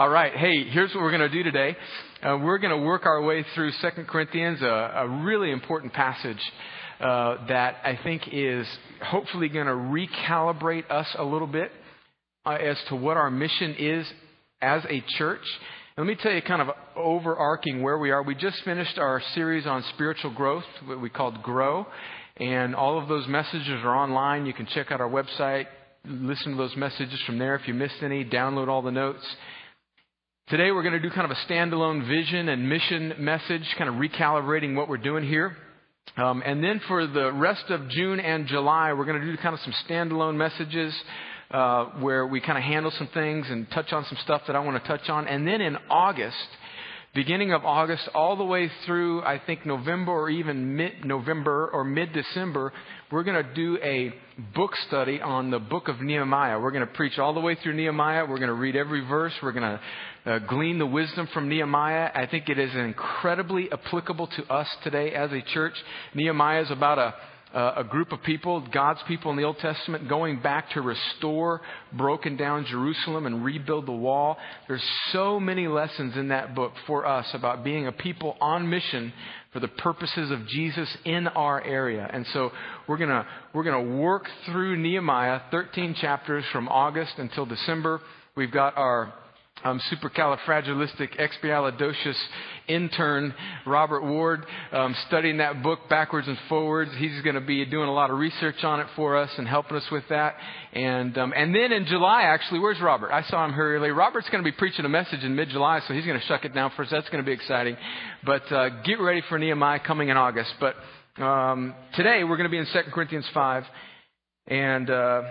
All right. Hey, here's what we're going to do today. Uh, we're going to work our way through Second Corinthians, a, a, really important passage uh, that I think is hopefully going to recalibrate us a little bit uh, as to what our mission is as a church. Let me tell you kind of overarching where we are. We just finished our series on spiritual growth, what we called Grow. And all of those messages are online. You can check out our website, listen to those messages from there. If you missed any, download all the notes. Today we're going to do kind of a standalone vision and mission message, kind of recalibrating what we're doing here. Um, and then for the rest of June and July, we're going to do kind of some standalone messages uh, where we kind of handle some things and touch on some stuff that I want to touch on. And then in August, beginning of August all the way through, I think, November or even mid November or mid December, we're going to do a book study on the book of Nehemiah. We're going to preach all the way through Nehemiah. We're going to read every verse. We're going to uh, glean the wisdom from Nehemiah. I think it is incredibly applicable to us today as a church. Nehemiah is about a a group of people, God's people in the Old Testament, going back to restore broken down Jerusalem and rebuild the wall. There's so many lessons in that book for us about being a people on mission for the purposes of Jesus in our area. And so we're gonna, we're gonna work through Nehemiah, 13 chapters from August until December. We've got our um, supercalifragilisticexpialidocious intern, Robert Ward, um, studying that book backwards and forwards. He's going to be doing a lot of research on it for us and helping us with that. And um, and then in July, actually, where's Robert? I saw him here earlier. Robert's going to be preaching a message in mid-July, so he's going to shuck it down for us. That's going to be exciting. But uh, get ready for Nehemiah coming in August. But um, today we're going to be in 2 Corinthians 5. And uh,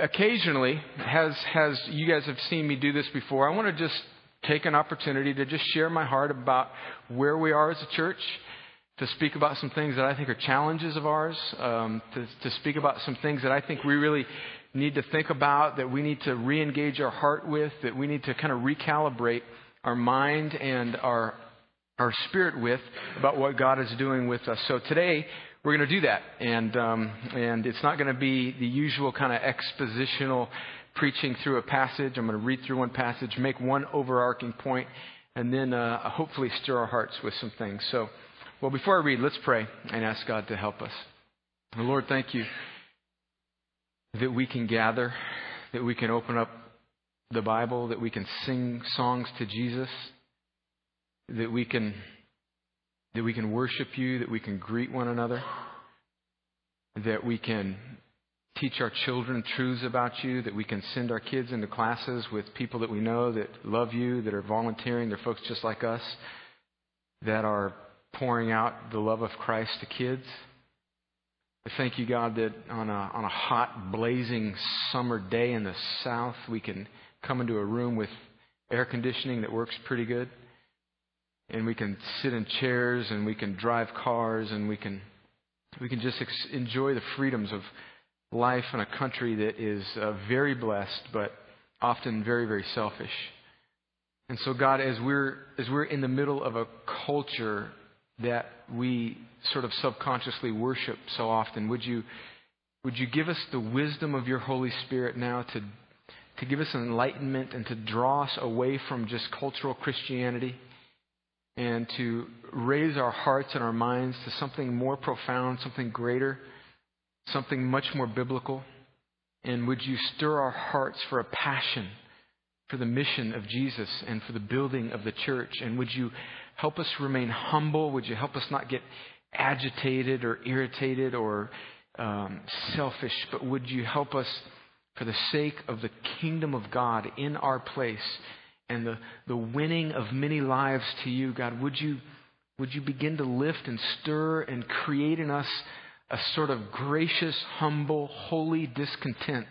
occasionally, has has you guys have seen me do this before? I want to just take an opportunity to just share my heart about where we are as a church, to speak about some things that I think are challenges of ours, um, to, to speak about some things that I think we really need to think about, that we need to re-engage our heart with, that we need to kind of recalibrate our mind and our our spirit with about what God is doing with us. So today we're going to do that, and um, and it's not going to be the usual kind of expositional preaching through a passage. I'm going to read through one passage, make one overarching point, and then uh, hopefully stir our hearts with some things. So, well, before I read, let's pray and ask God to help us. Lord, thank you that we can gather, that we can open up the Bible, that we can sing songs to Jesus, that we can that we can worship you, that we can greet one another, that we can teach our children truths about you, that we can send our kids into classes with people that we know that love you, that are volunteering. They're folks just like us that are pouring out the love of Christ to kids. I thank you, God, that on a, on a hot, blazing summer day in the South, we can come into a room with air conditioning that works pretty good and we can sit in chairs and we can drive cars and we can we can just ex- enjoy the freedoms of life in a country that is uh, very blessed but often very very selfish. And so God as we're as we're in the middle of a culture that we sort of subconsciously worship so often would you would you give us the wisdom of your Holy Spirit now to to give us enlightenment and to draw us away from just cultural Christianity and to raise our hearts and our minds to something more profound, something greater, something much more biblical. And would you stir our hearts for a passion for the mission of Jesus and for the building of the church? And would you help us remain humble? Would you help us not get agitated or irritated or um, selfish? But would you help us, for the sake of the kingdom of God in our place, and the, the winning of many lives to you, God, would you, would you begin to lift and stir and create in us a sort of gracious, humble, holy discontent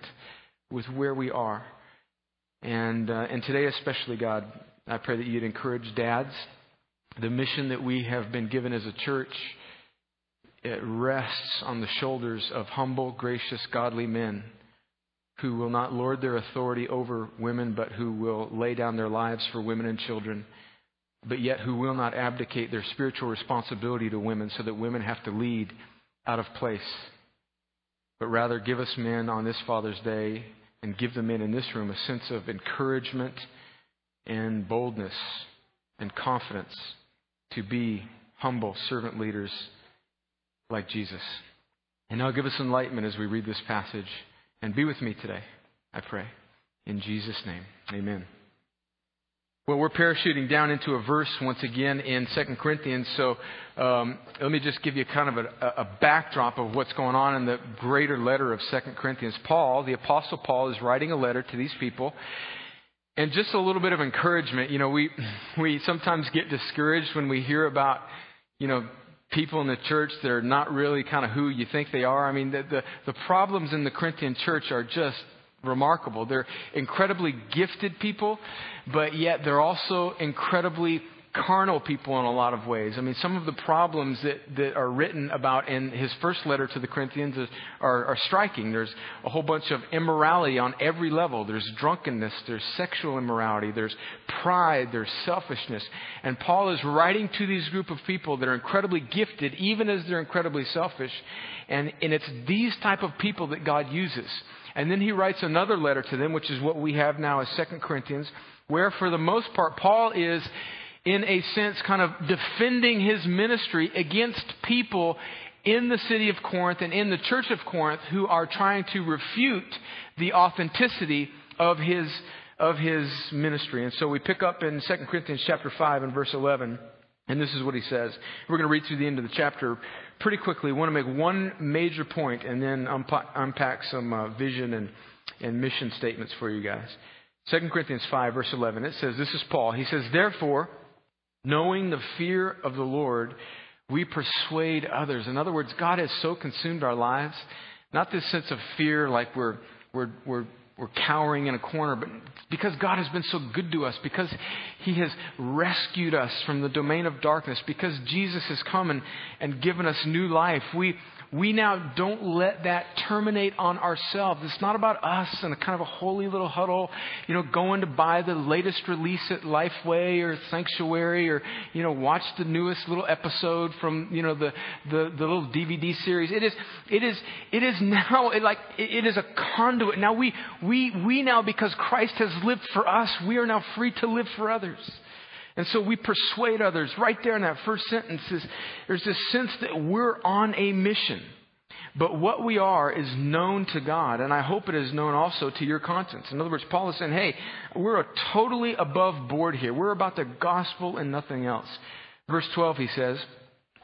with where we are? And, uh, and today, especially, God, I pray that you'd encourage dads. The mission that we have been given as a church, it rests on the shoulders of humble, gracious, godly men who will not lord their authority over women, but who will lay down their lives for women and children, but yet who will not abdicate their spiritual responsibility to women so that women have to lead out of place. But rather, give us men on this Father's Day and give the men in this room a sense of encouragement and boldness and confidence to be humble servant leaders like Jesus. And now give us enlightenment as we read this passage. And be with me today, I pray. In Jesus' name, amen. Well, we're parachuting down into a verse once again in 2 Corinthians. So um, let me just give you kind of a, a, backdrop of what's going on in the greater letter of 2 Corinthians. Paul, the Apostle Paul, is writing a letter to these people. And just a little bit of encouragement. You know, we, we sometimes get discouraged when we hear about, you know, people in the church that are not really kind of who you think they are. I mean, the, the, the problems in the Corinthian church are just remarkable. They're incredibly gifted people, but yet they're also incredibly carnal people in a lot of ways. I mean, some of the problems that, that are written about in his first letter to the Corinthians is, are, are striking. There's a whole bunch of immorality on every level. There's drunkenness, there's sexual immorality, there's pride, there's selfishness. And Paul is writing to these group of people that are incredibly gifted, even as they're incredibly selfish. And, and it's these type of people that God uses. And then he writes another letter to them, which is what we have now as Second Corinthians, where for the most part, Paul is, in a sense, kind of defending his ministry against people in the city of Corinth and in the church of Corinth who are trying to refute the authenticity of his, of his ministry. And so we pick up in 2 Corinthians chapter 5 and verse 11. And this is what he says. We're going to read through the end of the chapter pretty quickly. I want to make one major point and then unpack some uh, vision and, and mission statements for you guys. 2 Corinthians 5, verse 11, it says, This is Paul. He says, Therefore, knowing the fear of the Lord, we persuade others. In other words, God has so consumed our lives, not this sense of fear like we're, we're, we're we're cowering in a corner, but because God has been so good to us, because He has rescued us from the domain of darkness, because Jesus has come and, and given us new life, we, we now don't let that terminate on ourselves. It's not about us and a kind of a holy little huddle, you know, going to buy the latest release at Lifeway or Sanctuary or, you know, watch the newest little episode from, you know, the, the, the little DVD series. It is, it is, it is now it like, it is a conduit. Now we, we, we now, because Christ has lived for us, we are now free to live for others. And so we persuade others. Right there in that first sentence is there's this sense that we're on a mission. But what we are is known to God, and I hope it is known also to your conscience. In other words, Paul is saying, hey, we're totally above board here. We're about the gospel and nothing else. Verse 12, he says,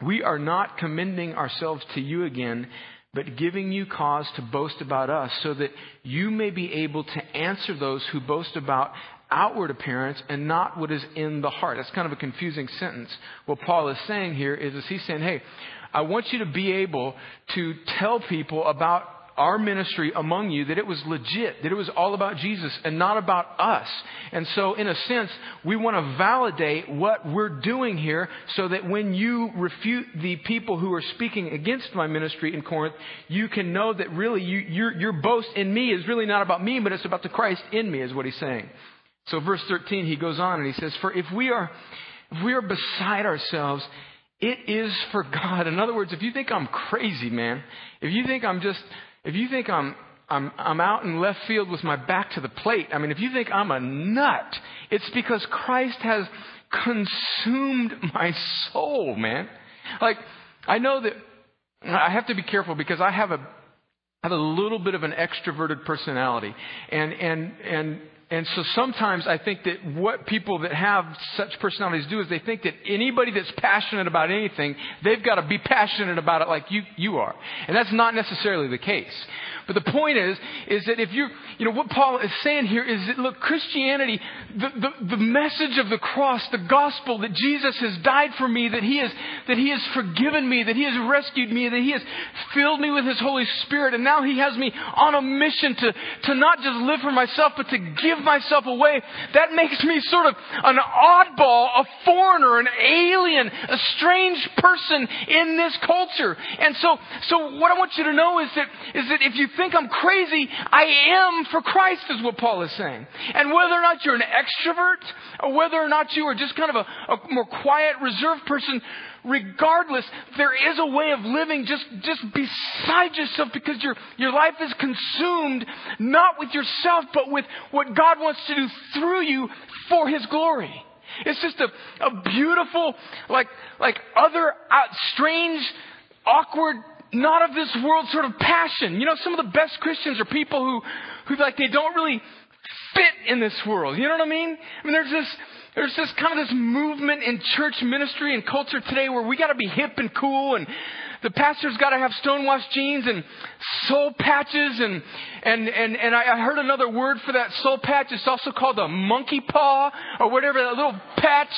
We are not commending ourselves to you again, but giving you cause to boast about us, so that you may be able to answer those who boast about outward appearance and not what is in the heart. That's kind of a confusing sentence. What Paul is saying here is, is he's saying, hey, I want you to be able to tell people about our ministry among you that it was legit, that it was all about Jesus and not about us. And so, in a sense, we want to validate what we're doing here so that when you refute the people who are speaking against my ministry in Corinth, you can know that really you, your, your boast in me is really not about me, but it's about the Christ in me, is what he's saying. So verse 13, he goes on and he says, For if we are, if we are beside ourselves, it is for God. In other words, if you think I'm crazy, man, if you think I'm just, if you think I'm, I'm, I'm out in left field with my back to the plate, I mean, if you think I'm a nut, it's because Christ has consumed my soul, man. Like, I know that I have to be careful because I have a, I have a little bit of an extroverted personality. And, and, and and so sometimes I think that what people that have such personalities do is they think that anybody that's passionate about anything, they've got to be passionate about it like you, you are. And that's not necessarily the case. But the point is, is that if you, you know, what Paul is saying here is that, look, Christianity, the, the, the message of the cross, the gospel that Jesus has died for me, that he has, that he has forgiven me, that he has rescued me, that he has filled me with his Holy Spirit, and now he has me on a mission to, to not just live for myself, but to give myself away. That makes me sort of an oddball, a foreigner, an alien, a strange person in this culture. And so, so what I want you to know is that, is that if you think I'm crazy, I am for Christ, is what Paul is saying. And whether or not you're an extrovert, or whether or not you are just kind of a, a more quiet, reserved person, regardless, there is a way of living just, just beside yourself because your, your life is consumed not with yourself, but with what God wants to do through you for His glory. It's just a, a beautiful, like, like other uh, strange, awkward, not of this world sort of passion. You know, some of the best Christians are people who, who like, they don't really fit in this world. You know what I mean? I mean, there's this, there's this kind of this movement in church ministry and culture today where we gotta be hip and cool and the pastor's gotta have stonewashed jeans and soul patches and, and, and, and I heard another word for that soul patch. It's also called a monkey paw or whatever, that little patch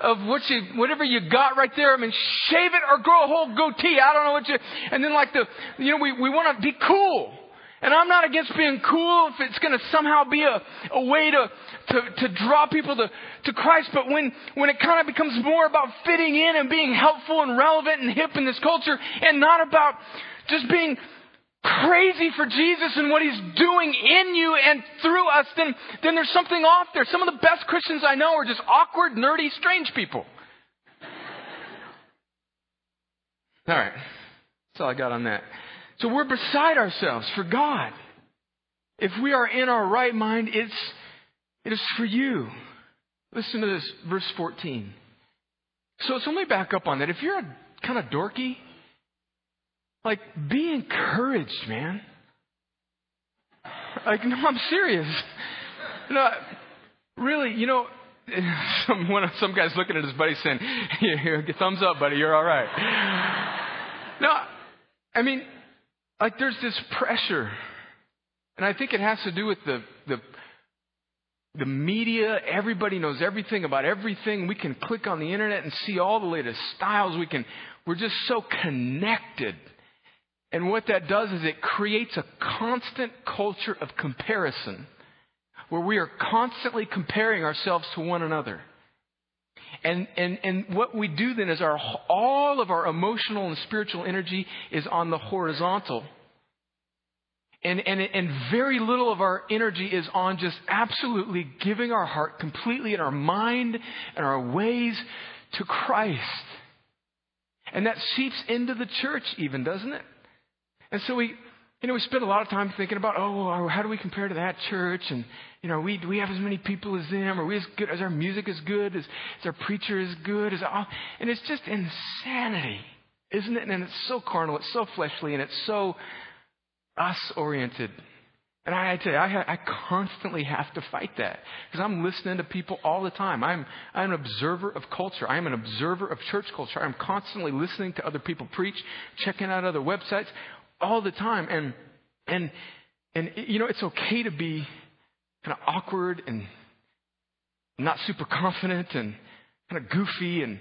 of what you, whatever you got right there. I mean, shave it or grow a whole goatee. I don't know what you, and then like the, you know, we, we want to be cool. And I'm not against being cool if it's going to somehow be a, a way to, to, to draw people to, to Christ. But when, when it kind of becomes more about fitting in and being helpful and relevant and hip in this culture and not about just being crazy for Jesus and what He's doing in you and through us, then, then there's something off there. Some of the best Christians I know are just awkward, nerdy, strange people. All right. That's all I got on that. So we're beside ourselves for God. If we are in our right mind, it's, it is for you. Listen to this, verse 14. So, so let me back up on that. If you're kind of dorky, like, be encouraged, man. Like, no, I'm serious. No, really, you know, some, one some guy's looking at his buddy saying, thumbs up, buddy, you're all right. No, I mean, like there's this pressure. And I think it has to do with the, the, the media. Everybody knows everything about everything. We can click on the internet and see all the latest styles. We can, we're just so connected. And what that does is it creates a constant culture of comparison where we are constantly comparing ourselves to one another. And, and, and what we do then is our, all of our emotional and spiritual energy is on the horizontal. And, and, and very little of our energy is on just absolutely giving our heart completely and our mind and our ways to Christ. And that seeps into the church even, doesn't it? And so we, you know, we spend a lot of time thinking about, oh, how do we compare to that church? And, you know, we, do we have as many people as them? Are we as good? Is our music as good? Is, is our preacher as good? Is, oh, and it's just insanity, isn't it? And it's so carnal, it's so fleshly, and it's so us oriented. And I, I tell you, I, I constantly have to fight that because I'm listening to people all the time. I'm, I'm an observer of culture. I'm an observer of church culture. I'm constantly listening to other people preach, checking out other websites all the time. And, and, and, you know, it's okay to be kind of awkward and not super confident and kind of goofy and,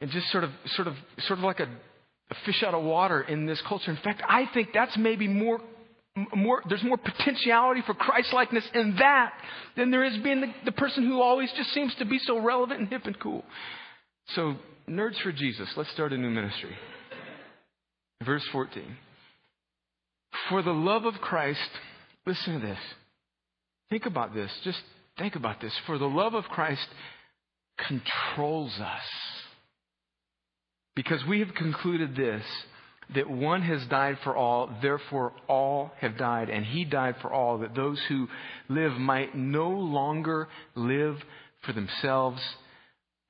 and just sort of, sort of, sort of like a, a fish out of water in this culture. In fact, I think that's maybe more more, there's more potentiality for Christlikeness in that than there is being the, the, person who always just seems to be so relevant and hip and cool. So, Nerds for Jesus, let's start a new ministry. Verse 14. For the love of Christ, listen to this. Think about this. Just think about this. For the love of Christ controls us. Because we have concluded this that one has died for all, therefore all have died, and he died for all, that those who live might no longer live for themselves,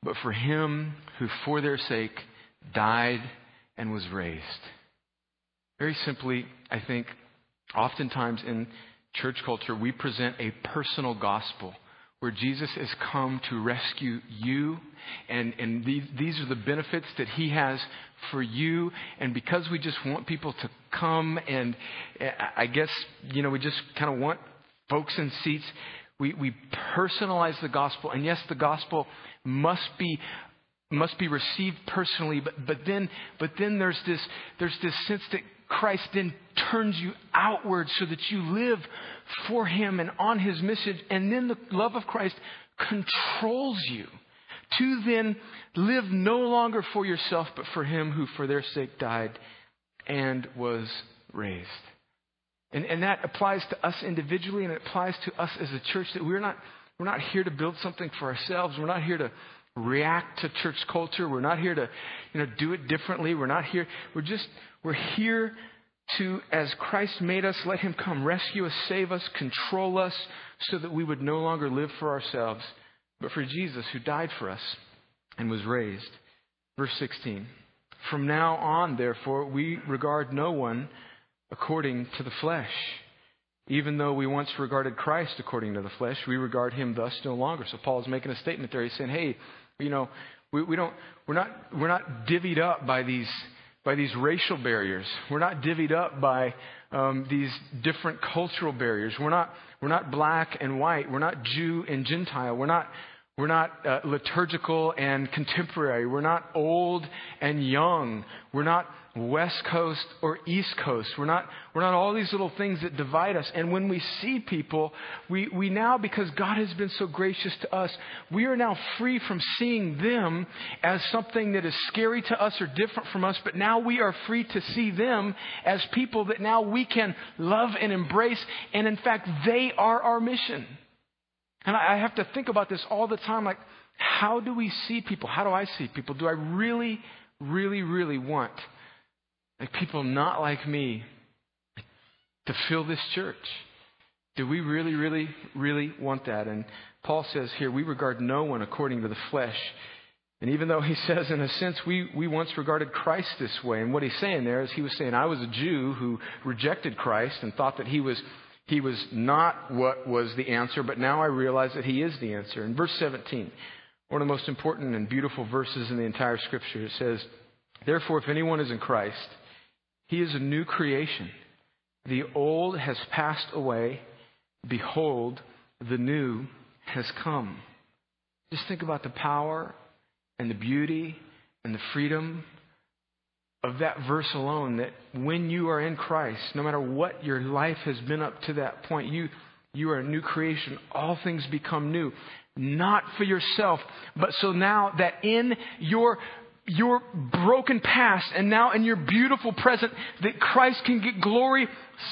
but for him who for their sake died and was raised. Very simply, I think, oftentimes in church culture, we present a personal gospel where Jesus has come to rescue you, and, and these, these are the benefits that he has for you. And because we just want people to come, and I guess, you know, we just kind of want folks in seats, we, we personalize the gospel. And yes, the gospel must be must be received personally, but, but then but then there's this there's this sense that Christ then turns you outward so that you live for Him and on His message. And then the love of Christ controls you to then live no longer for yourself, but for Him who for their sake died and was raised. And, and that applies to us individually and it applies to us as a church that we're not, we're not here to build something for ourselves. We're not here to react to church culture. We're not here to, you know, do it differently. We're not here. We're just, we're here to, as Christ made us, let Him come rescue us, save us, control us, so that we would no longer live for ourselves, but for Jesus who died for us and was raised. Verse 16. From now on, therefore, we regard no one according to the flesh. Even though we once regarded Christ according to the flesh, we regard him thus no longer. So Paul is making a statement there. He's saying, hey, you know, we, we don't, we're not, we're not divvied up by these, by these racial barriers. We're not divvied up by um, these different cultural barriers. We're not, we're not black and white. We're not Jew and Gentile. We're not, we're not uh, liturgical and contemporary. We're not old and young. We're not West Coast or East Coast. We're not, we're not all these little things that divide us. And when we see people, we, we now, because God has been so gracious to us, we are now free from seeing them as something that is scary to us or different from us, but now we are free to see them as people that now we can love and embrace. And in fact, they are our mission. And I have to think about this all the time like, how do we see people? How do I see people? Do I really, really, really want like people not like me to fill this church. Do we really, really, really want that? And Paul says here, we regard no one according to the flesh. And even though he says, in a sense, we, we once regarded Christ this way, and what he's saying there is he was saying, I was a Jew who rejected Christ and thought that he was, he was not what was the answer, but now I realize that he is the answer. In verse 17, one of the most important and beautiful verses in the entire scripture, it says, Therefore, if anyone is in Christ, he is a new creation. The old has passed away. Behold, the new has come. Just think about the power and the beauty and the freedom of that verse alone that when you are in Christ, no matter what your life has been up to that point, you, you are a new creation. All things become new. Not for yourself, but so now that in your your broken past and now in your beautiful present that Christ can get glory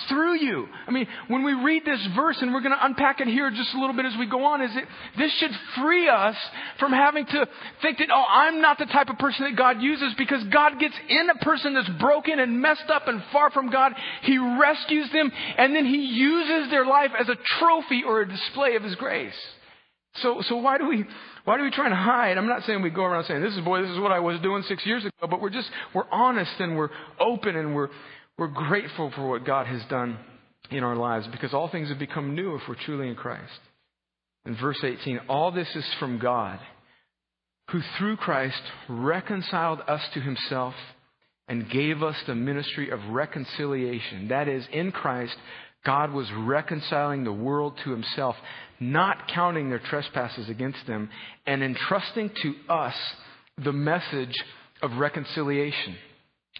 through you. I mean, when we read this verse, and we're going to unpack it here just a little bit as we go on, is it this should free us from having to think that, oh, I'm not the type of person that God uses because God gets in a person that's broken and messed up and far from God. He rescues them and then He uses their life as a trophy or a display of His grace. So, so why do we, why do we try to hide? I'm not saying we go around saying, this is, boy, this is what I was doing six years ago, but we're just, we're honest and we're open and we're, we're grateful for what God has done in our lives because all things have become new if we're truly in Christ. In verse 18, all this is from God, who through Christ reconciled us to himself and gave us the ministry of reconciliation. That is, in Christ, God was reconciling the world to himself, not counting their trespasses against them, and entrusting to us the message of reconciliation.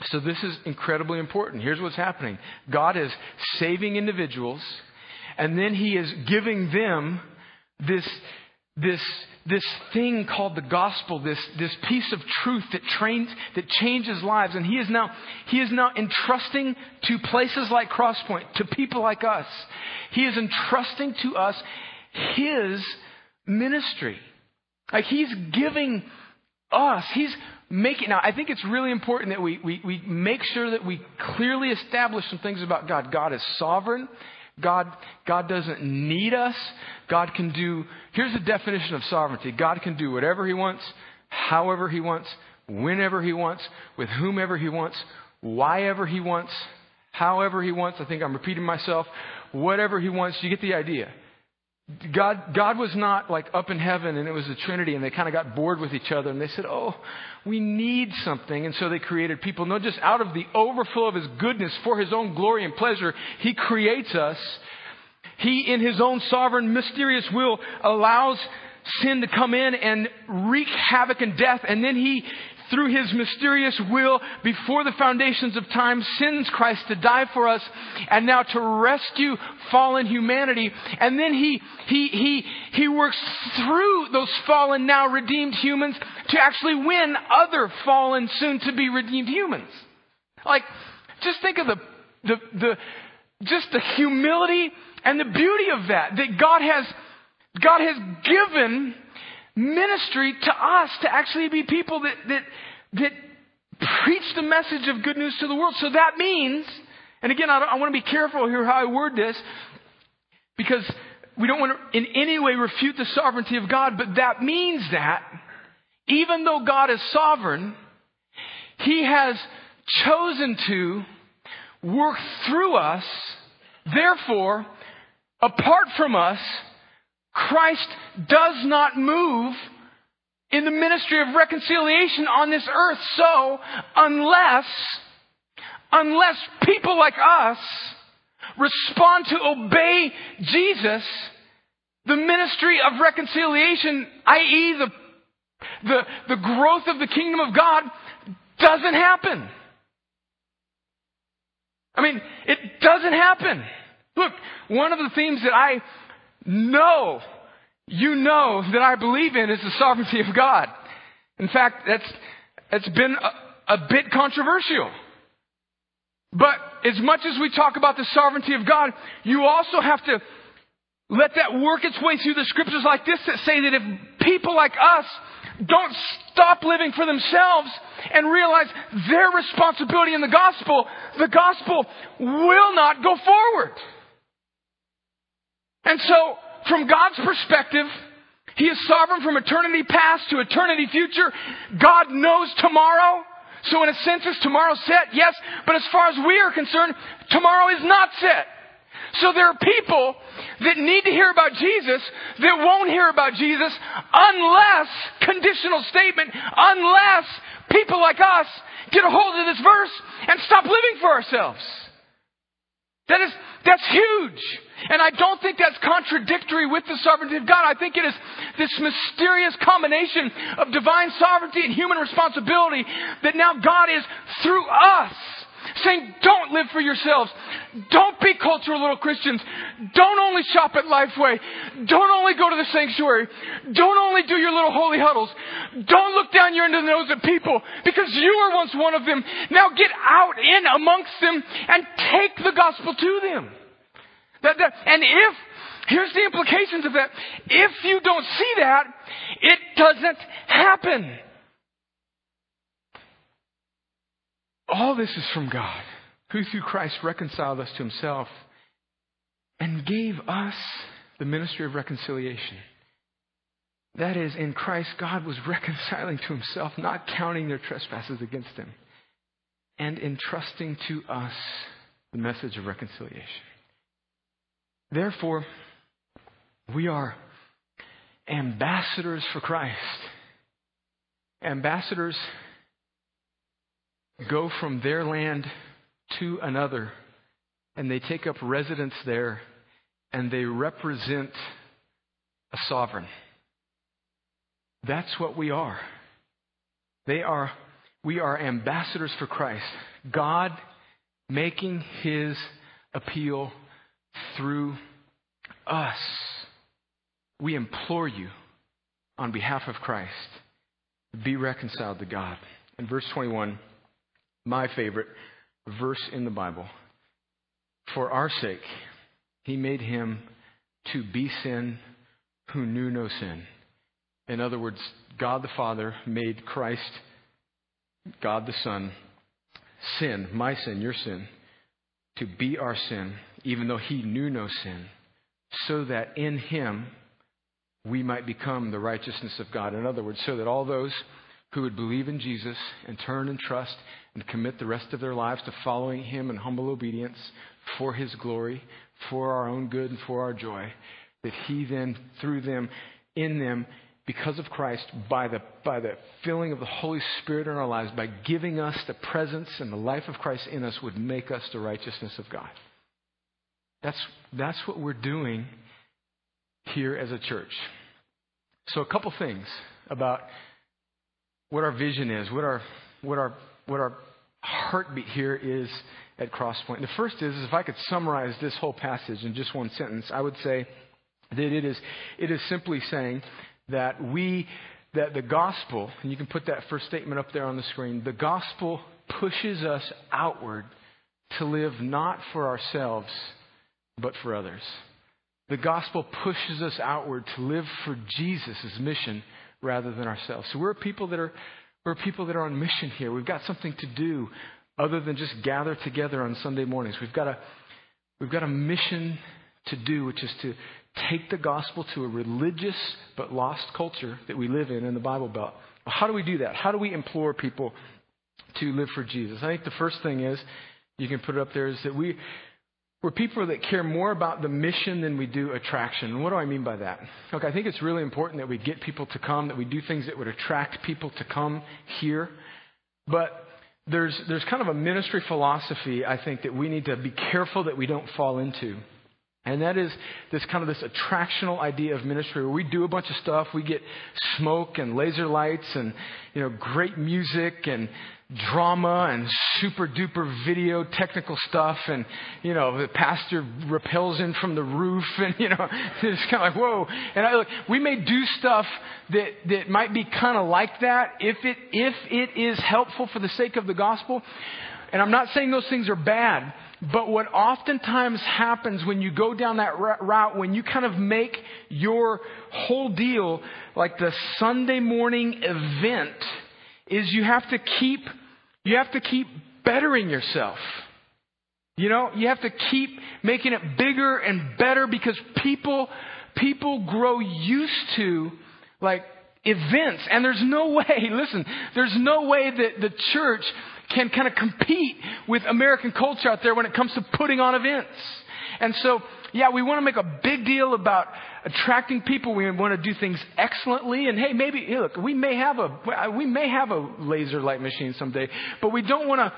So this is incredibly important. Here's what's happening. God is saving individuals, and then he is giving them this, this this thing called the gospel, this, this piece of truth that trains, that changes lives. And he is now, he is now entrusting to places like Crosspoint, to people like us. He is entrusting to us his ministry. Like he's giving us, he's making, now I think it's really important that we, we, we make sure that we clearly establish some things about God. God is sovereign. God, God doesn't need us. God can do, here's the definition of sovereignty God can do whatever He wants, however He wants, whenever He wants, with whomever He wants, why ever He wants, however He wants. I think I'm repeating myself. Whatever He wants, you get the idea. God, God was not like up in heaven and it was the Trinity and they kind of got bored with each other and they said, Oh, we need something. And so they created people. No, just out of the overflow of His goodness for His own glory and pleasure, He creates us. He, in His own sovereign, mysterious will, allows sin to come in and wreak havoc and death. And then He through his mysterious will before the foundations of time sends Christ to die for us and now to rescue fallen humanity. And then he, he, he, he works through those fallen, now redeemed humans to actually win other fallen, soon to be redeemed humans. Like, just think of the, the, the, just the humility and the beauty of that, that God has, God has given ministry to us to actually be people that, that, that preach the message of good news to the world. So that means, and again, I, I want to be careful here how I word this, because we don't want to in any way refute the sovereignty of God, but that means that even though God is sovereign, He has chosen to work through us. Therefore, apart from us, Christ does not move in the ministry of reconciliation on this earth. So, unless, unless people like us respond to obey Jesus, the ministry of reconciliation, i.e. the, the, the growth of the kingdom of God, doesn't happen. I mean, it doesn't happen. Look, one of the themes that I know, you know that I believe in is the sovereignty of God. In fact, that's, that's been a, a bit controversial. But as much as we talk about the sovereignty of God, you also have to let that work its way through the scriptures like this that say that if people like us don't stop living for themselves and realize their responsibility in the gospel, the gospel will not go forward. And so, from God's perspective, He is sovereign from eternity past to eternity future. God knows tomorrow. So in a sense, is tomorrow set? Yes. But as far as we are concerned, tomorrow is not set. So there are people that need to hear about Jesus that won't hear about Jesus unless, conditional statement, unless people like us get a hold of this verse and stop living for ourselves. That is, that's huge. And I don't think that's contradictory with the sovereignty of God. I think it is this mysterious combination of divine sovereignty and human responsibility that now God is through us saying, don't live for yourselves. Don't be cultural little Christians. Don't only shop at Lifeway. Don't only go to the sanctuary. Don't only do your little holy huddles. Don't look down your the nose of people because you were once one of them. Now get out in amongst them and take the gospel to them. That, that, and if, here's the implications of that. If you don't see that, it doesn't happen. All this is from God, who through Christ reconciled us to himself and gave us the ministry of reconciliation. That is, in Christ, God was reconciling to himself, not counting their trespasses against him, and entrusting to us the message of reconciliation. Therefore, we are ambassadors for Christ. Ambassadors go from their land to another, and they take up residence there, and they represent a sovereign. That's what we are. They are, we are ambassadors for Christ. God making his appeal through us. We implore you on behalf of Christ, be reconciled to God. In verse 21, my favorite verse in the Bible. For our sake, he made him to be sin who knew no sin. In other words, God the Father made Christ, God the Son, sin, my sin, your sin, to be our sin, even though he knew no sin, so that in him we might become the righteousness of God. In other words, so that all those who would believe in Jesus and turn and trust and commit the rest of their lives to following Him in humble obedience for His glory, for our own good, and for our joy, that He then, through them, in them, because of Christ, by the, by the filling of the Holy Spirit in our lives, by giving us the presence and the life of Christ in us, would make us the righteousness of God. That's, that's what we're doing here as a church. So, a couple things about what our vision is, what our, what our, what our heartbeat here is at Crosspoint. The first is, is if I could summarize this whole passage in just one sentence, I would say that it is, it is simply saying that we, that the gospel, and you can put that first statement up there on the screen, the gospel pushes us outward to live not for ourselves, but for others. The gospel pushes us outward to live for Jesus' mission rather than ourselves. So we're people that are we're people that are on mission here. We've got something to do other than just gather together on Sunday mornings. We've got a we've got a mission to do, which is to take the gospel to a religious but lost culture that we live in in the Bible Belt. How do we do that? How do we implore people to live for Jesus? I think the first thing is, you can put it up there, is that we, we're people that care more about the mission than we do attraction. And what do I mean by that? Look, I think it's really important that we get people to come, that we do things that would attract people to come here. But there's, there's kind of a ministry philosophy, I think, that we need to be careful that we don't fall into. And that is this kind of this attractional idea of ministry where we do a bunch of stuff. We get smoke and laser lights and, you know, great music and drama and super duper video technical stuff and, you know, the pastor repels in from the roof and, you know, it's kind of like, whoa. And I look, we may do stuff that, that might be kind of like that if it, if it is helpful for the sake of the gospel. And I'm not saying those things are bad. But what oftentimes happens when you go down that route, when you kind of make your whole deal like the Sunday morning event, is you have to keep, you have to keep bettering yourself. You know, you have to keep making it bigger and better because people, people grow used to like events. And there's no way, listen, there's no way that the church can kind of compete with American culture out there when it comes to putting on events. And so, yeah, we want to make a big deal about attracting people. We want to do things excellently. And hey, maybe look, we may have a we may have a laser light machine someday, but we don't want to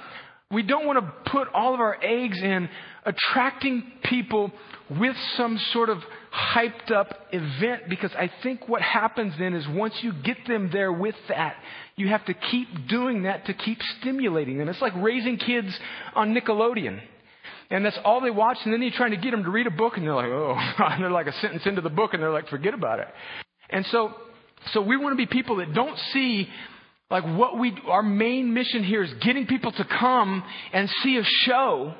we don't want to put all of our eggs in attracting people with some sort of hyped up event because I think what happens then is once you get them there with that, you have to keep doing that to keep stimulating them. It's like raising kids on Nickelodeon. And that's all they watch, and then you're trying to get them to read a book, and they're like, oh, and they're like a sentence into the book, and they're like, forget about it. And so, so we want to be people that don't see like what we, our main mission here is getting people to come and see a show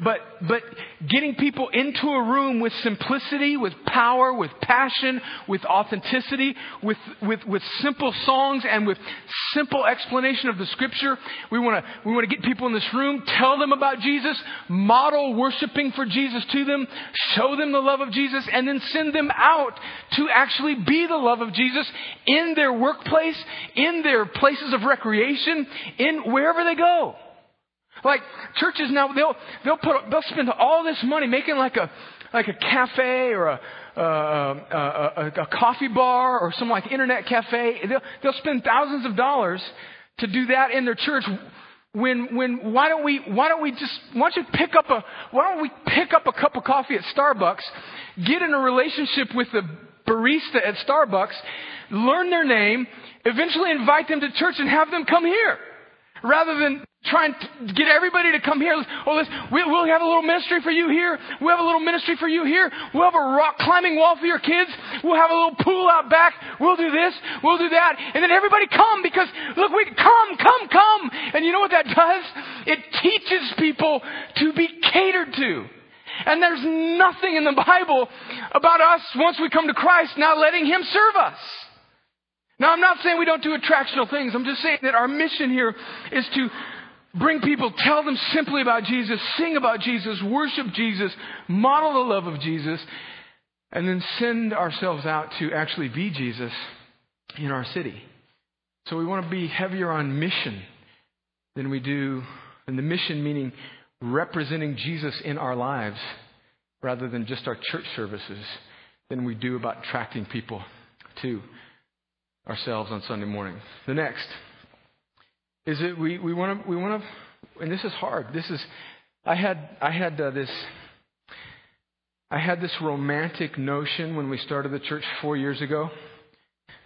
but, but getting people into a room with simplicity, with power, with passion, with authenticity, with, with, with simple songs and with simple explanation of the scripture. We want to, we want to get people in this room, tell them about Jesus, model worshiping for Jesus to them, show them the love of Jesus, and then send them out to actually be the love of Jesus in their workplace, in their places of recreation, in wherever they go. Like churches now, they'll they'll put they'll spend all this money making like a like a cafe or a a, a, a coffee bar or some like internet cafe. They'll they'll spend thousands of dollars to do that in their church. When when why don't we why don't we just why don't you pick up a why don't we pick up a cup of coffee at Starbucks, get in a relationship with the barista at Starbucks, learn their name, eventually invite them to church and have them come here rather than trying to get everybody to come here. Oh, let's, we'll have a little ministry for you here. We'll have a little ministry for you here. We'll have a rock climbing wall for your kids. We'll have a little pool out back. We'll do this. We'll do that. And then everybody come because look, we come, come, come. And you know what that does? It teaches people to be catered to. And there's nothing in the Bible about us once we come to Christ not letting Him serve us. Now, I'm not saying we don't do attractional things. I'm just saying that our mission here is to bring people, tell them simply about Jesus, sing about Jesus, worship Jesus, model the love of Jesus, and then send ourselves out to actually be Jesus in our city. So we want to be heavier on mission than we do, and the mission meaning representing Jesus in our lives rather than just our church services than we do about attracting people to ourselves on Sunday morning. The next is that we, we want to, we want to, and this is hard. This is, I had, I had uh, this, I had this romantic notion when we started the church four years ago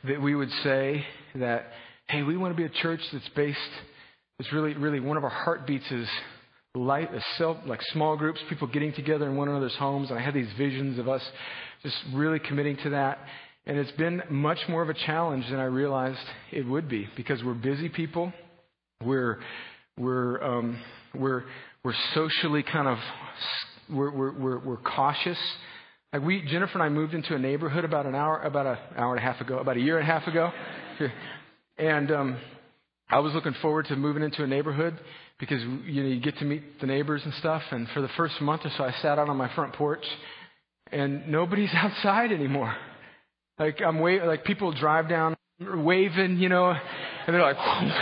that we would say that, hey, we want to be a church that's based, it's really, really one of our heartbeats is light, a self, like small groups, people getting together in one another's homes. And I had these visions of us just really committing to that. And it's been much more of a challenge than I realized it would be because we're busy people. We're, we're, um, we're, we're socially kind of, we're, we're, we're, cautious. Like we, Jennifer and I moved into a neighborhood about an hour, about an hour and a half ago, about a year and a half ago. And um, I was looking forward to moving into a neighborhood because you know you get to meet the neighbors and stuff. And for the first month or so, I sat out on my front porch, and nobody's outside anymore. Like I'm wait, like people drive down waving, you know, and they're like,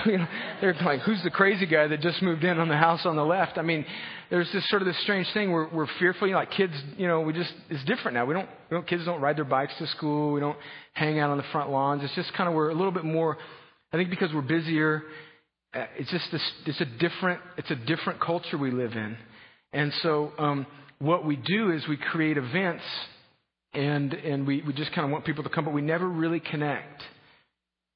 they're like, who's the crazy guy that just moved in on the house on the left? I mean, there's this sort of this strange thing where we're fearful, you know, like kids, you know, we just, it's different now. We don't, we don't, kids don't ride their bikes to school. We don't hang out on the front lawns. It's just kind of, we're a little bit more, I think because we're busier, uh, it's just this, it's a different, it's a different culture we live in. And so, um, what we do is we create events and, and we, we just kind of want people to come, but we never really connect.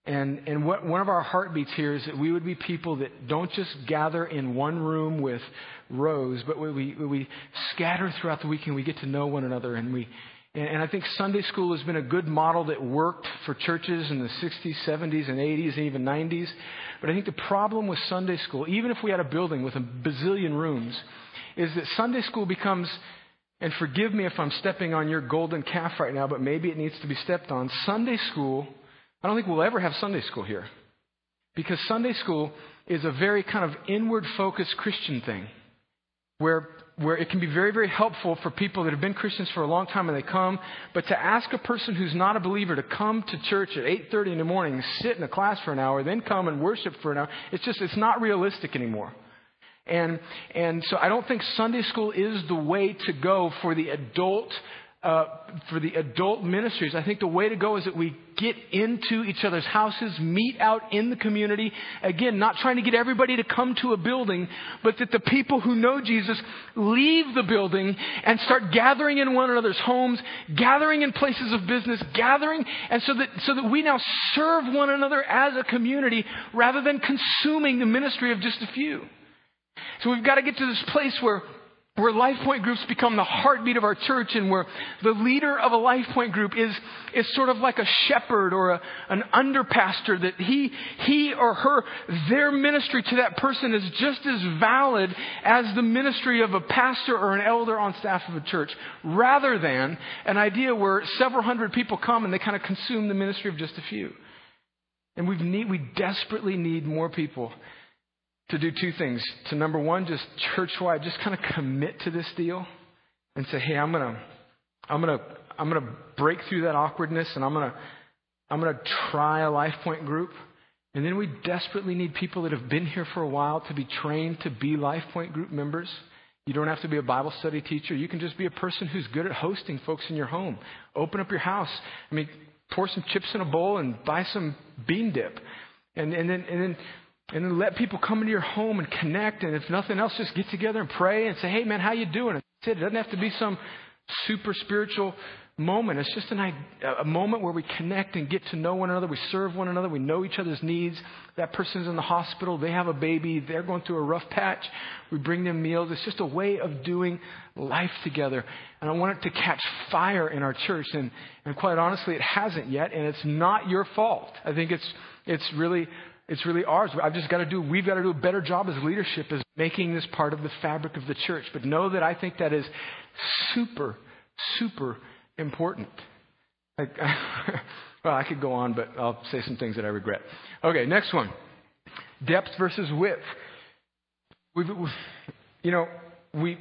And, and what, one of our heartbeats here is that we would be people that don't just gather in one room with rows, but we, we, we scatter throughout the week and we get to know one another. And, we, and, and I think Sunday school has been a good model that worked for churches in the 60s, 70s, and 80s, and even 90s. But I think the problem with Sunday school, even if we had a building with a bazillion rooms, is that Sunday school becomes and forgive me if I'm stepping on your golden calf right now, but maybe it needs to be stepped on. Sunday school I don't think we'll ever have Sunday school here. Because Sunday school is a very kind of inward focused Christian thing where, where it can be very, very helpful for people that have been Christians for a long time and they come. But to ask a person who's not a believer to come to church at 8.30 in the morning, sit in a class for an hour, then come and worship for an hour, it's just, it's not realistic anymore. And, and so I don't think Sunday school is the way to go for the adult uh, for the adult ministries, I think the way to go is that we get into each other's houses, meet out in the community. Again, not trying to get everybody to come to a building, but that the people who know Jesus leave the building and start gathering in one another's homes, gathering in places of business, gathering, and so that, so that we now serve one another as a community rather than consuming the ministry of just a few. So we've got to get to this place where where Life Point groups become the heartbeat of our church and where the leader of a Life Point group is, is sort of like a shepherd or a, an underpastor that he, he or her, their ministry to that person is just as valid as the ministry of a pastor or an elder on staff of a church, rather than an idea where several hundred people come and they kind of consume the ministry of just a few. And we need, we desperately need more people to do two things. To number one, just church wide, just kind of commit to this deal and say, hey, I'm gonna, I'm gonna, I'm gonna break through that awkwardness and I'm gonna, I'm gonna try a life point group. And then we desperately need people that have been here for a while to be trained to be life point group members. You don't have to be a Bible study teacher. You can just be a person who's good at hosting folks in your home. Open up your house. I mean, pour some chips in a bowl and buy some bean dip. And, and then, and then and then let people come into your home and connect. And if nothing else, just get together and pray and say, hey, man, how you doing? It doesn't have to be some super spiritual moment. It's just an, a moment where we connect and get to know one another. We serve one another. We know each other's needs. That person's in the hospital. They have a baby. They're going through a rough patch. We bring them meals. It's just a way of doing life together. And I want it to catch fire in our church. And, and quite honestly, it hasn't yet. And it's not your fault. I think it's, it's really it's really ours. I've just got to do, we've got to do a better job as leadership as making this part of the fabric of the church. But know that I think that is super, super important. Well, I could go on, but I'll say some things that I regret. Okay, next one. Depth versus width. We've, we, you know, we,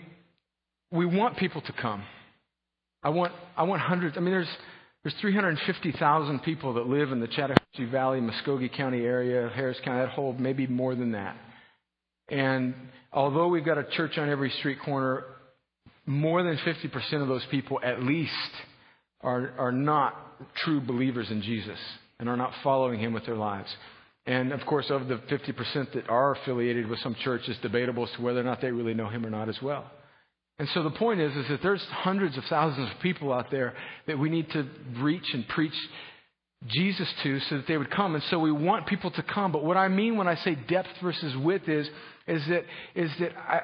we want people to come. I want, I want hundreds. I mean, there's, there's 350,000 people that live in the Chattahoochee Valley, Muscogee County area, Harris County, that whole, maybe more than that. And although we've got a church on every street corner, more than 50% of those people at least are, are not true believers in Jesus and are not following him with their lives. And of course, of the 50% that are affiliated with some church, it's debatable as to whether or not they really know him or not as well. And so the point is, is that there's hundreds of thousands of people out there that we need to reach and preach Jesus to so that they would come. And so we want people to come. But what I mean when I say depth versus width is, is that, is that I,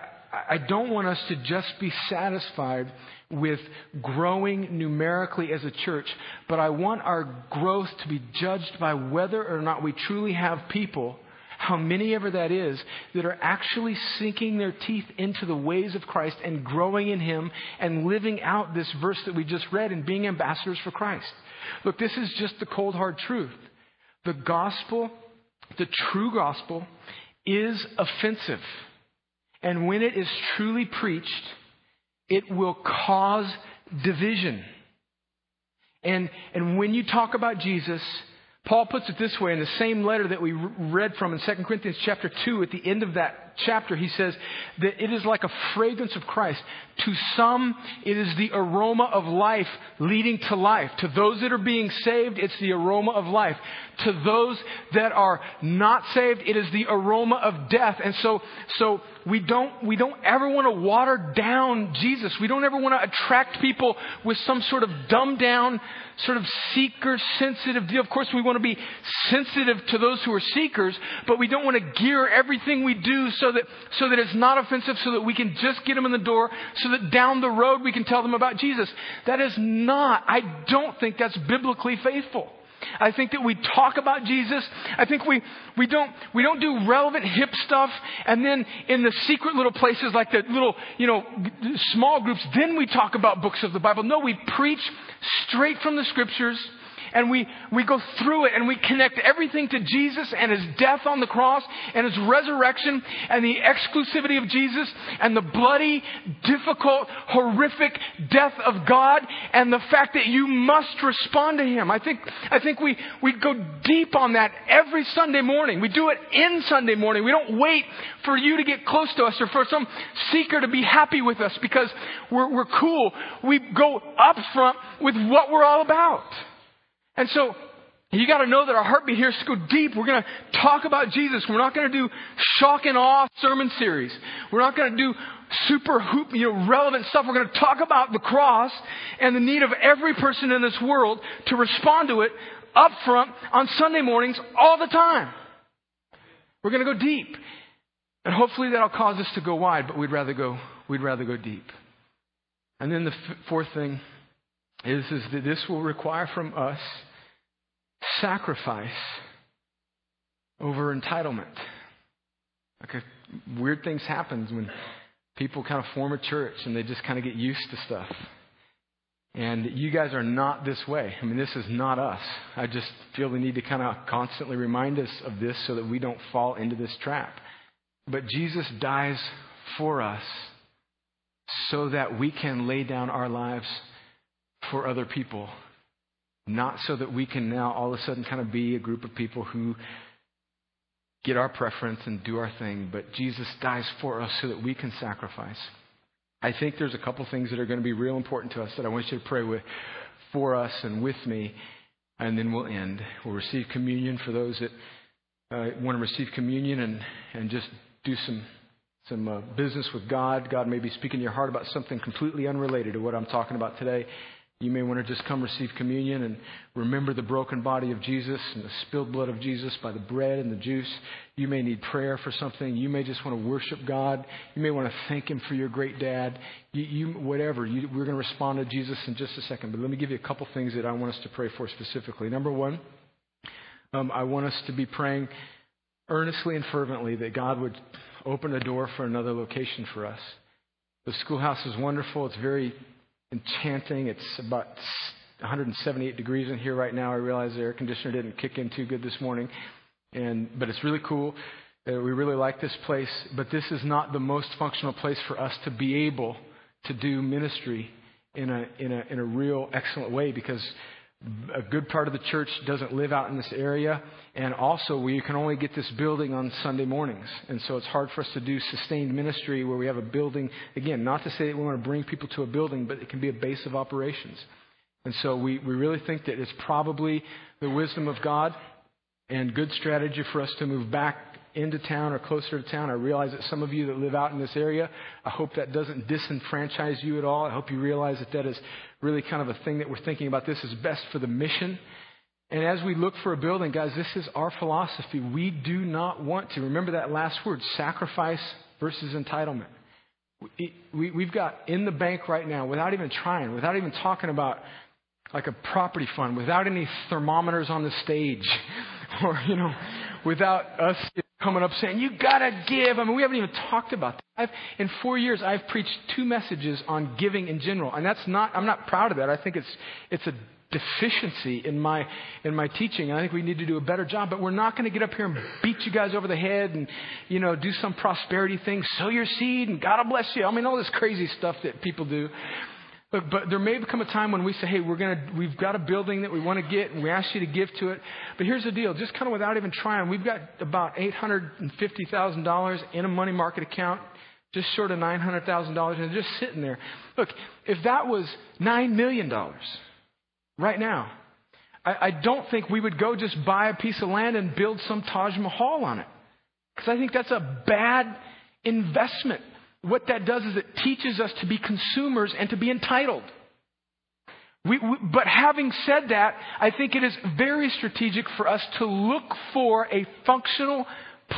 I don't want us to just be satisfied with growing numerically as a church, but I want our growth to be judged by whether or not we truly have people how many ever that is, that are actually sinking their teeth into the ways of Christ and growing in Him and living out this verse that we just read and being ambassadors for Christ. Look, this is just the cold hard truth. The gospel, the true gospel, is offensive. And when it is truly preached, it will cause division. And, and when you talk about Jesus, Paul puts it this way in the same letter that we read from in 2 Corinthians chapter 2 at the end of that chapter, he says that it is like a fragrance of Christ. To some, it is the aroma of life leading to life. To those that are being saved, it's the aroma of life. To those that are not saved, it is the aroma of death. And so, so we don't, we don't ever want to water down Jesus. We don't ever want to attract people with some sort of dumbed down, sort of seeker sensitive deal. Of course, we want to be sensitive to those who are seekers, but we don't want to gear everything we do so that, so that it's not offensive, so that we can just get them in the door, so that down the road we can tell them about Jesus. That is not, I don't think that's biblically faithful. I think that we talk about Jesus. I think we, we don't, we don't do relevant hip stuff and then in the secret little places like the little, you know, small groups, then we talk about books of the Bible. No, we preach straight from the scriptures and we, we go through it and we connect everything to Jesus and his death on the cross and his resurrection and the exclusivity of Jesus and the bloody, difficult, horrific death of God and the fact that you must respond to him. I think, I think we, we go deep on that every Sunday morning. We do it in Sunday morning. We don't wait for you to get close to us or for some seeker to be happy with us because we're, we're cool. We go up front with what we're all about. And so, you got to know that our heartbeat here is to go deep. We're going to talk about Jesus. We're not going to do shock and awe sermon series. We're not going to do super hoop, you know, relevant stuff. We're going to talk about the cross and the need of every person in this world to respond to it up front on Sunday mornings all the time. We're going to go deep. And hopefully that'll cause us to go wide, but we'd rather go, we'd rather go deep. And then the f- fourth thing is, is that this will require from us sacrifice over entitlement. Okay, weird things happen when people kind of form a church and they just kind of get used to stuff. And you guys are not this way. I mean, this is not us. I just feel the need to kind of constantly remind us of this so that we don't fall into this trap. But Jesus dies for us so that we can lay down our lives for other people. Not so that we can now all of a sudden kind of be a group of people who get our preference and do our thing, but Jesus dies for us so that we can sacrifice. I think there's a couple things that are going to be real important to us that I want you to pray with for us and with me, and then we'll end. We'll receive communion for those that uh, want to receive communion and, and just do some some uh, business with God. God may be speaking to your heart about something completely unrelated to what I'm talking about today. You may want to just come receive communion and remember the broken body of Jesus and the spilled blood of Jesus by the bread and the juice. You may need prayer for something. You may just want to worship God. You may want to thank Him for your great dad. You, you whatever. You, we're going to respond to Jesus in just a second. But let me give you a couple things that I want us to pray for specifically. Number one, um, I want us to be praying earnestly and fervently that God would open a door for another location for us. The schoolhouse is wonderful. It's very enchanting. It's about 178 degrees in here right now. I realize the air conditioner didn't kick in too good this morning, and but it's really cool. Uh, we really like this place, but this is not the most functional place for us to be able to do ministry in a in a in a real excellent way because a good part of the church doesn't live out in this area, and also we can only get this building on Sunday mornings. And so it's hard for us to do sustained ministry where we have a building. Again, not to say that we want to bring people to a building, but it can be a base of operations. And so we, we really think that it's probably the wisdom of God and good strategy for us to move back into town or closer to town. I realize that some of you that live out in this area, I hope that doesn't disenfranchise you at all. I hope you realize that that is really kind of a thing that we're thinking about. This is best for the mission. And as we look for a building, guys, this is our philosophy. We do not want to, remember that last word, sacrifice versus entitlement. We, have got in the bank right now, without even trying, without even talking about like a property fund, without any thermometers on the stage, or, you know, without us coming up saying, you gotta give. I mean, we haven't even talked about that. I've, in four years, I've preached two messages on giving in general. And that's not, I'm not proud of that. I think it's, it's a deficiency in my, in my teaching. And I think we need to do a better job. But we're not going to get up here and beat you guys over the head and, you know, do some prosperity thing, sow your seed and God will bless you. I mean, all this crazy stuff that people do. Look, but there may come a time when we say, hey, we're gonna, we've got a building that we want to get and we ask you to give to it. But here's the deal, just kind of without even trying, we've got about $850,000 in a money market account, just short of $900,000 and just sitting there. Look, if that was $9 million right now, I, I don't think we would go just buy a piece of land and build some Taj Mahal on it. Because I think that's a bad investment what that does is it teaches us to be consumers and to be entitled. We, we, but having said that, I think it is very strategic for us to look for a functional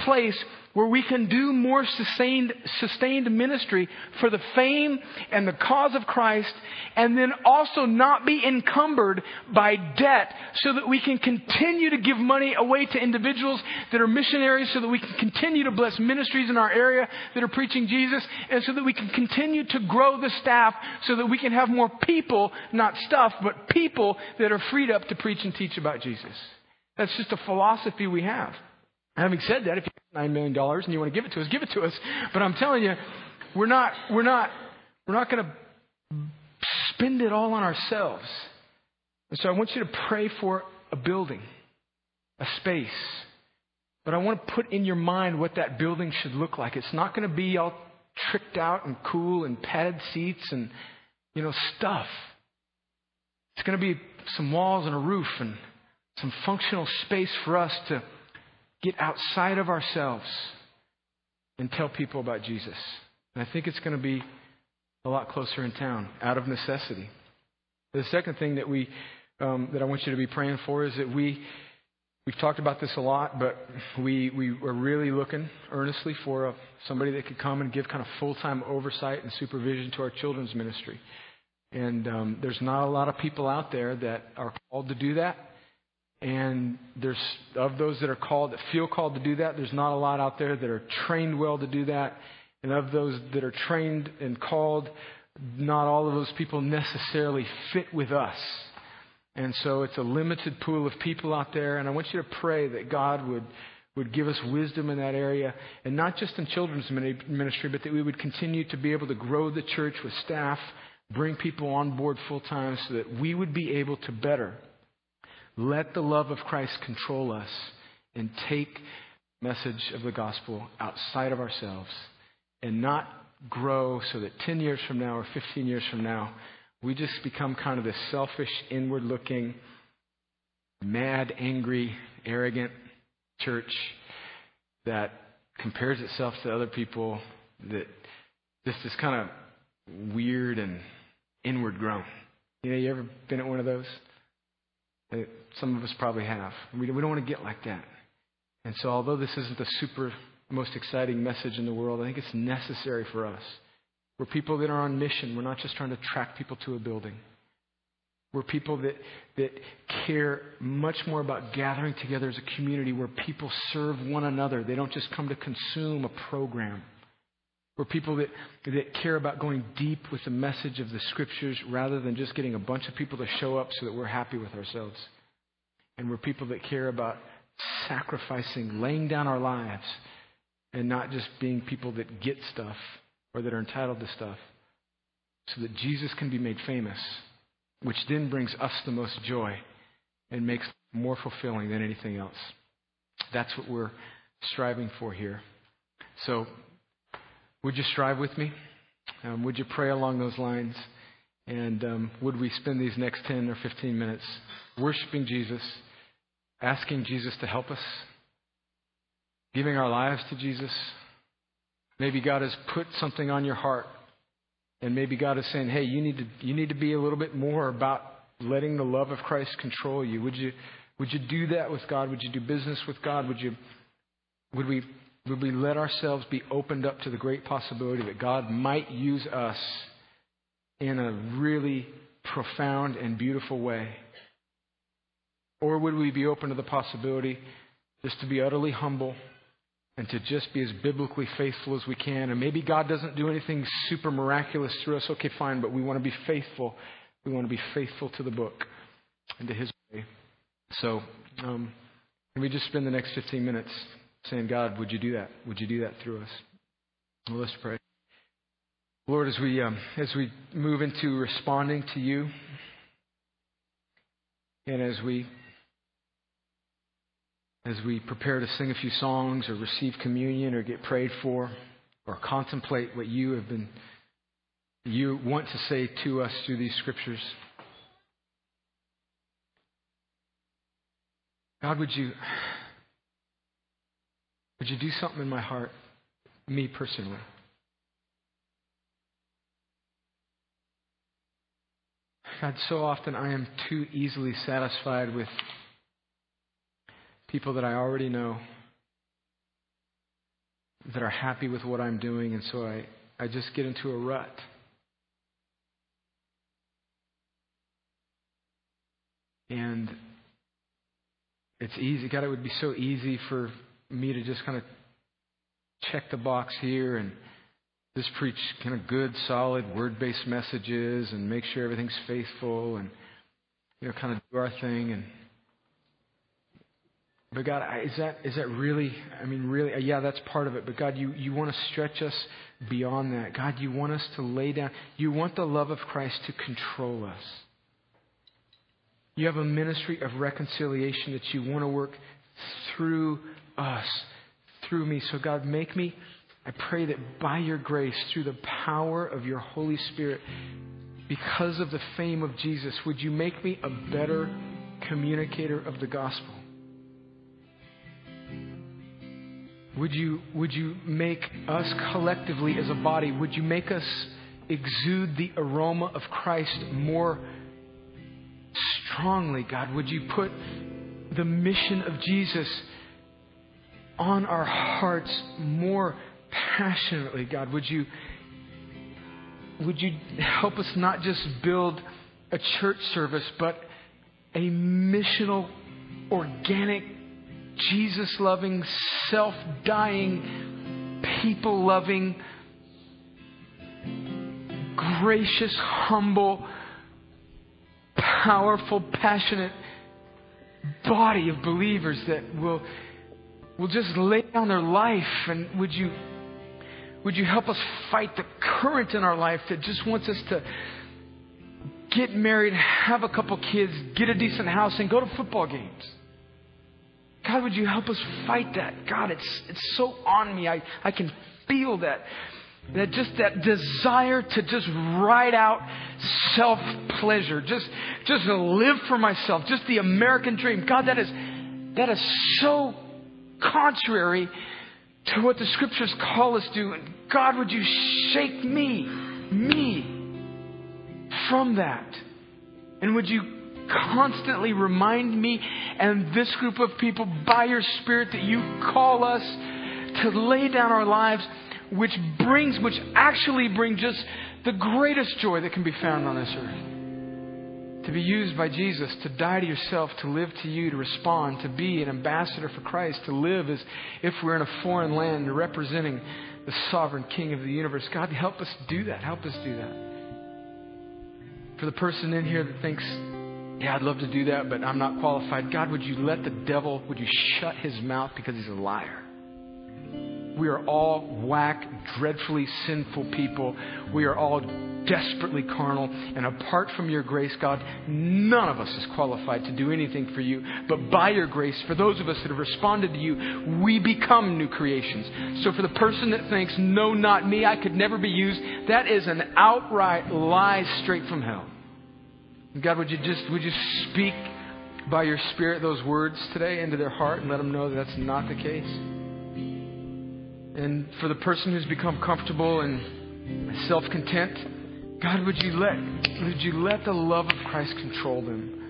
place where we can do more sustained, sustained ministry for the fame and the cause of Christ, and then also not be encumbered by debt so that we can continue to give money away to individuals that are missionaries, so that we can continue to bless ministries in our area that are preaching Jesus, and so that we can continue to grow the staff so that we can have more people, not stuff, but people that are freed up to preach and teach about Jesus. That's just a philosophy we have. Having said that, if you have nine million dollars and you want to give it to us, give it to us. But I'm telling you, we're not we're not we're not going to spend it all on ourselves. And so I want you to pray for a building, a space. But I want to put in your mind what that building should look like. It's not going to be all tricked out and cool and padded seats and you know stuff. It's going to be some walls and a roof and some functional space for us to get outside of ourselves and tell people about Jesus. And I think it's going to be a lot closer in town out of necessity. The second thing that we um, that I want you to be praying for is that we we've talked about this a lot, but we we are really looking earnestly for a, somebody that could come and give kind of full time oversight and supervision to our children's ministry. And um, there's not a lot of people out there that are called to do that. And there's, of those that are called, that feel called to do that, there's not a lot out there that are trained well to do that. And of those that are trained and called, not all of those people necessarily fit with us. And so it's a limited pool of people out there. And I want you to pray that God would, would give us wisdom in that area. And not just in children's ministry, but that we would continue to be able to grow the church with staff, bring people on board full time so that we would be able to better let the love of Christ control us and take message of the gospel outside of ourselves and not grow so that 10 years from now or 15 years from now, we just become kind of this selfish, inward looking, mad, angry, arrogant church that compares itself to other people, that just is kind of weird and inward grown. You know, you ever been at one of those? Some of us probably have. We don't want to get like that. And so, although this isn't the super most exciting message in the world, I think it's necessary for us. We're people that are on mission. We're not just trying to track people to a building. We're people that, that care much more about gathering together as a community where people serve one another. They don't just come to consume a program. We're people that, that care about going deep with the message of the scriptures rather than just getting a bunch of people to show up so that we're happy with ourselves. And we're people that care about sacrificing, laying down our lives, and not just being people that get stuff or that are entitled to stuff, so that Jesus can be made famous, which then brings us the most joy and makes more fulfilling than anything else. That's what we're striving for here. So, would you strive with me? Um, would you pray along those lines? And um, would we spend these next 10 or 15 minutes worshiping Jesus, asking Jesus to help us, giving our lives to Jesus? Maybe God has put something on your heart, and maybe God is saying, "Hey, you need to you need to be a little bit more about letting the love of Christ control you." Would you would you do that with God? Would you do business with God? Would you would we would we let ourselves be opened up to the great possibility that God might use us in a really profound and beautiful way? Or would we be open to the possibility just to be utterly humble, and to just be as biblically faithful as we can. And maybe God doesn't do anything super miraculous through us. Okay, fine, but we want to be faithful. We want to be faithful to the book and to His way. So, um, can we just spend the next 15 minutes saying, God, would you do that? Would you do that through us? Well, let's pray. Lord, as we um, as we move into responding to you, and as we as we prepare to sing a few songs or receive communion or get prayed for or contemplate what you have been you want to say to us through these scriptures. God, would you would you do something in my heart, me personally? God, so often I am too easily satisfied with people that I already know that are happy with what I'm doing, and so I, I just get into a rut. And it's easy. God, it would be so easy for me to just kind of check the box here and just preach kind of good, solid, word based messages and make sure everything's faithful and, you know, kind of do our thing. And but God, is that is that really? I mean, really? Uh, yeah, that's part of it. But God, you you want to stretch us beyond that. God, you want us to lay down. You want the love of Christ to control us. You have a ministry of reconciliation that you want to work through us, through me. So God, make me. I pray that by your grace, through the power of your Holy Spirit, because of the fame of Jesus, would you make me a better communicator of the gospel? Would you, would you make us collectively as a body, would you make us exude the aroma of Christ more strongly, God? Would you put the mission of Jesus on our hearts more passionately, God? Would you, would you help us not just build a church service, but a missional, organic, Jesus loving, self dying, people loving, gracious, humble, powerful, passionate body of believers that will, will just lay down their life and would you would you help us fight the current in our life that just wants us to get married, have a couple kids, get a decent house, and go to football games? God, would you help us fight that? God, it's, it's so on me. I, I can feel that. That just that desire to just ride out self pleasure, just just live for myself, just the American dream. God, that is that is so contrary to what the scriptures call us to. And God, would you shake me, me, from that? And would you constantly remind me and this group of people by your Spirit that you call us to lay down our lives, which brings, which actually brings just the greatest joy that can be found on this earth to be used by Jesus, to die to yourself, to live to you, to respond, to be an ambassador for Christ, to live as if we're in a foreign land representing the sovereign King of the universe. God, help us do that. Help us do that. For the person in here that thinks, yeah, I'd love to do that, but I'm not qualified. God, would you let the devil, would you shut his mouth because he's a liar? We are all whack, dreadfully sinful people. We are all desperately carnal. And apart from your grace, God, none of us is qualified to do anything for you. But by your grace, for those of us that have responded to you, we become new creations. So for the person that thinks, no, not me, I could never be used, that is an outright lie straight from hell. God, would you just, would you speak by your Spirit those words today into their heart and let them know that that's not the case? And for the person who's become comfortable and self content, God, would you let would you let the love of Christ control them?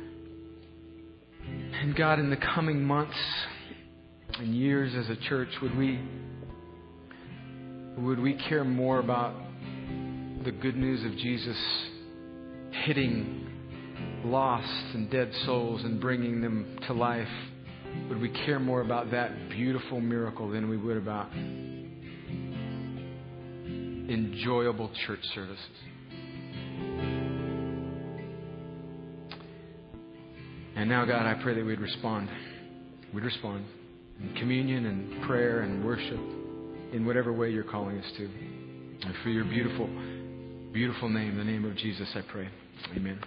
And God, in the coming months and years as a church, would we would we care more about the good news of Jesus hitting lost and dead souls and bringing them to life would we care more about that beautiful miracle than we would about enjoyable church services? And now, God, I pray that we'd respond. We'd respond in communion and prayer and worship in whatever way you're calling us to. And for your beautiful, beautiful name, the name of Jesus, I pray. Amen.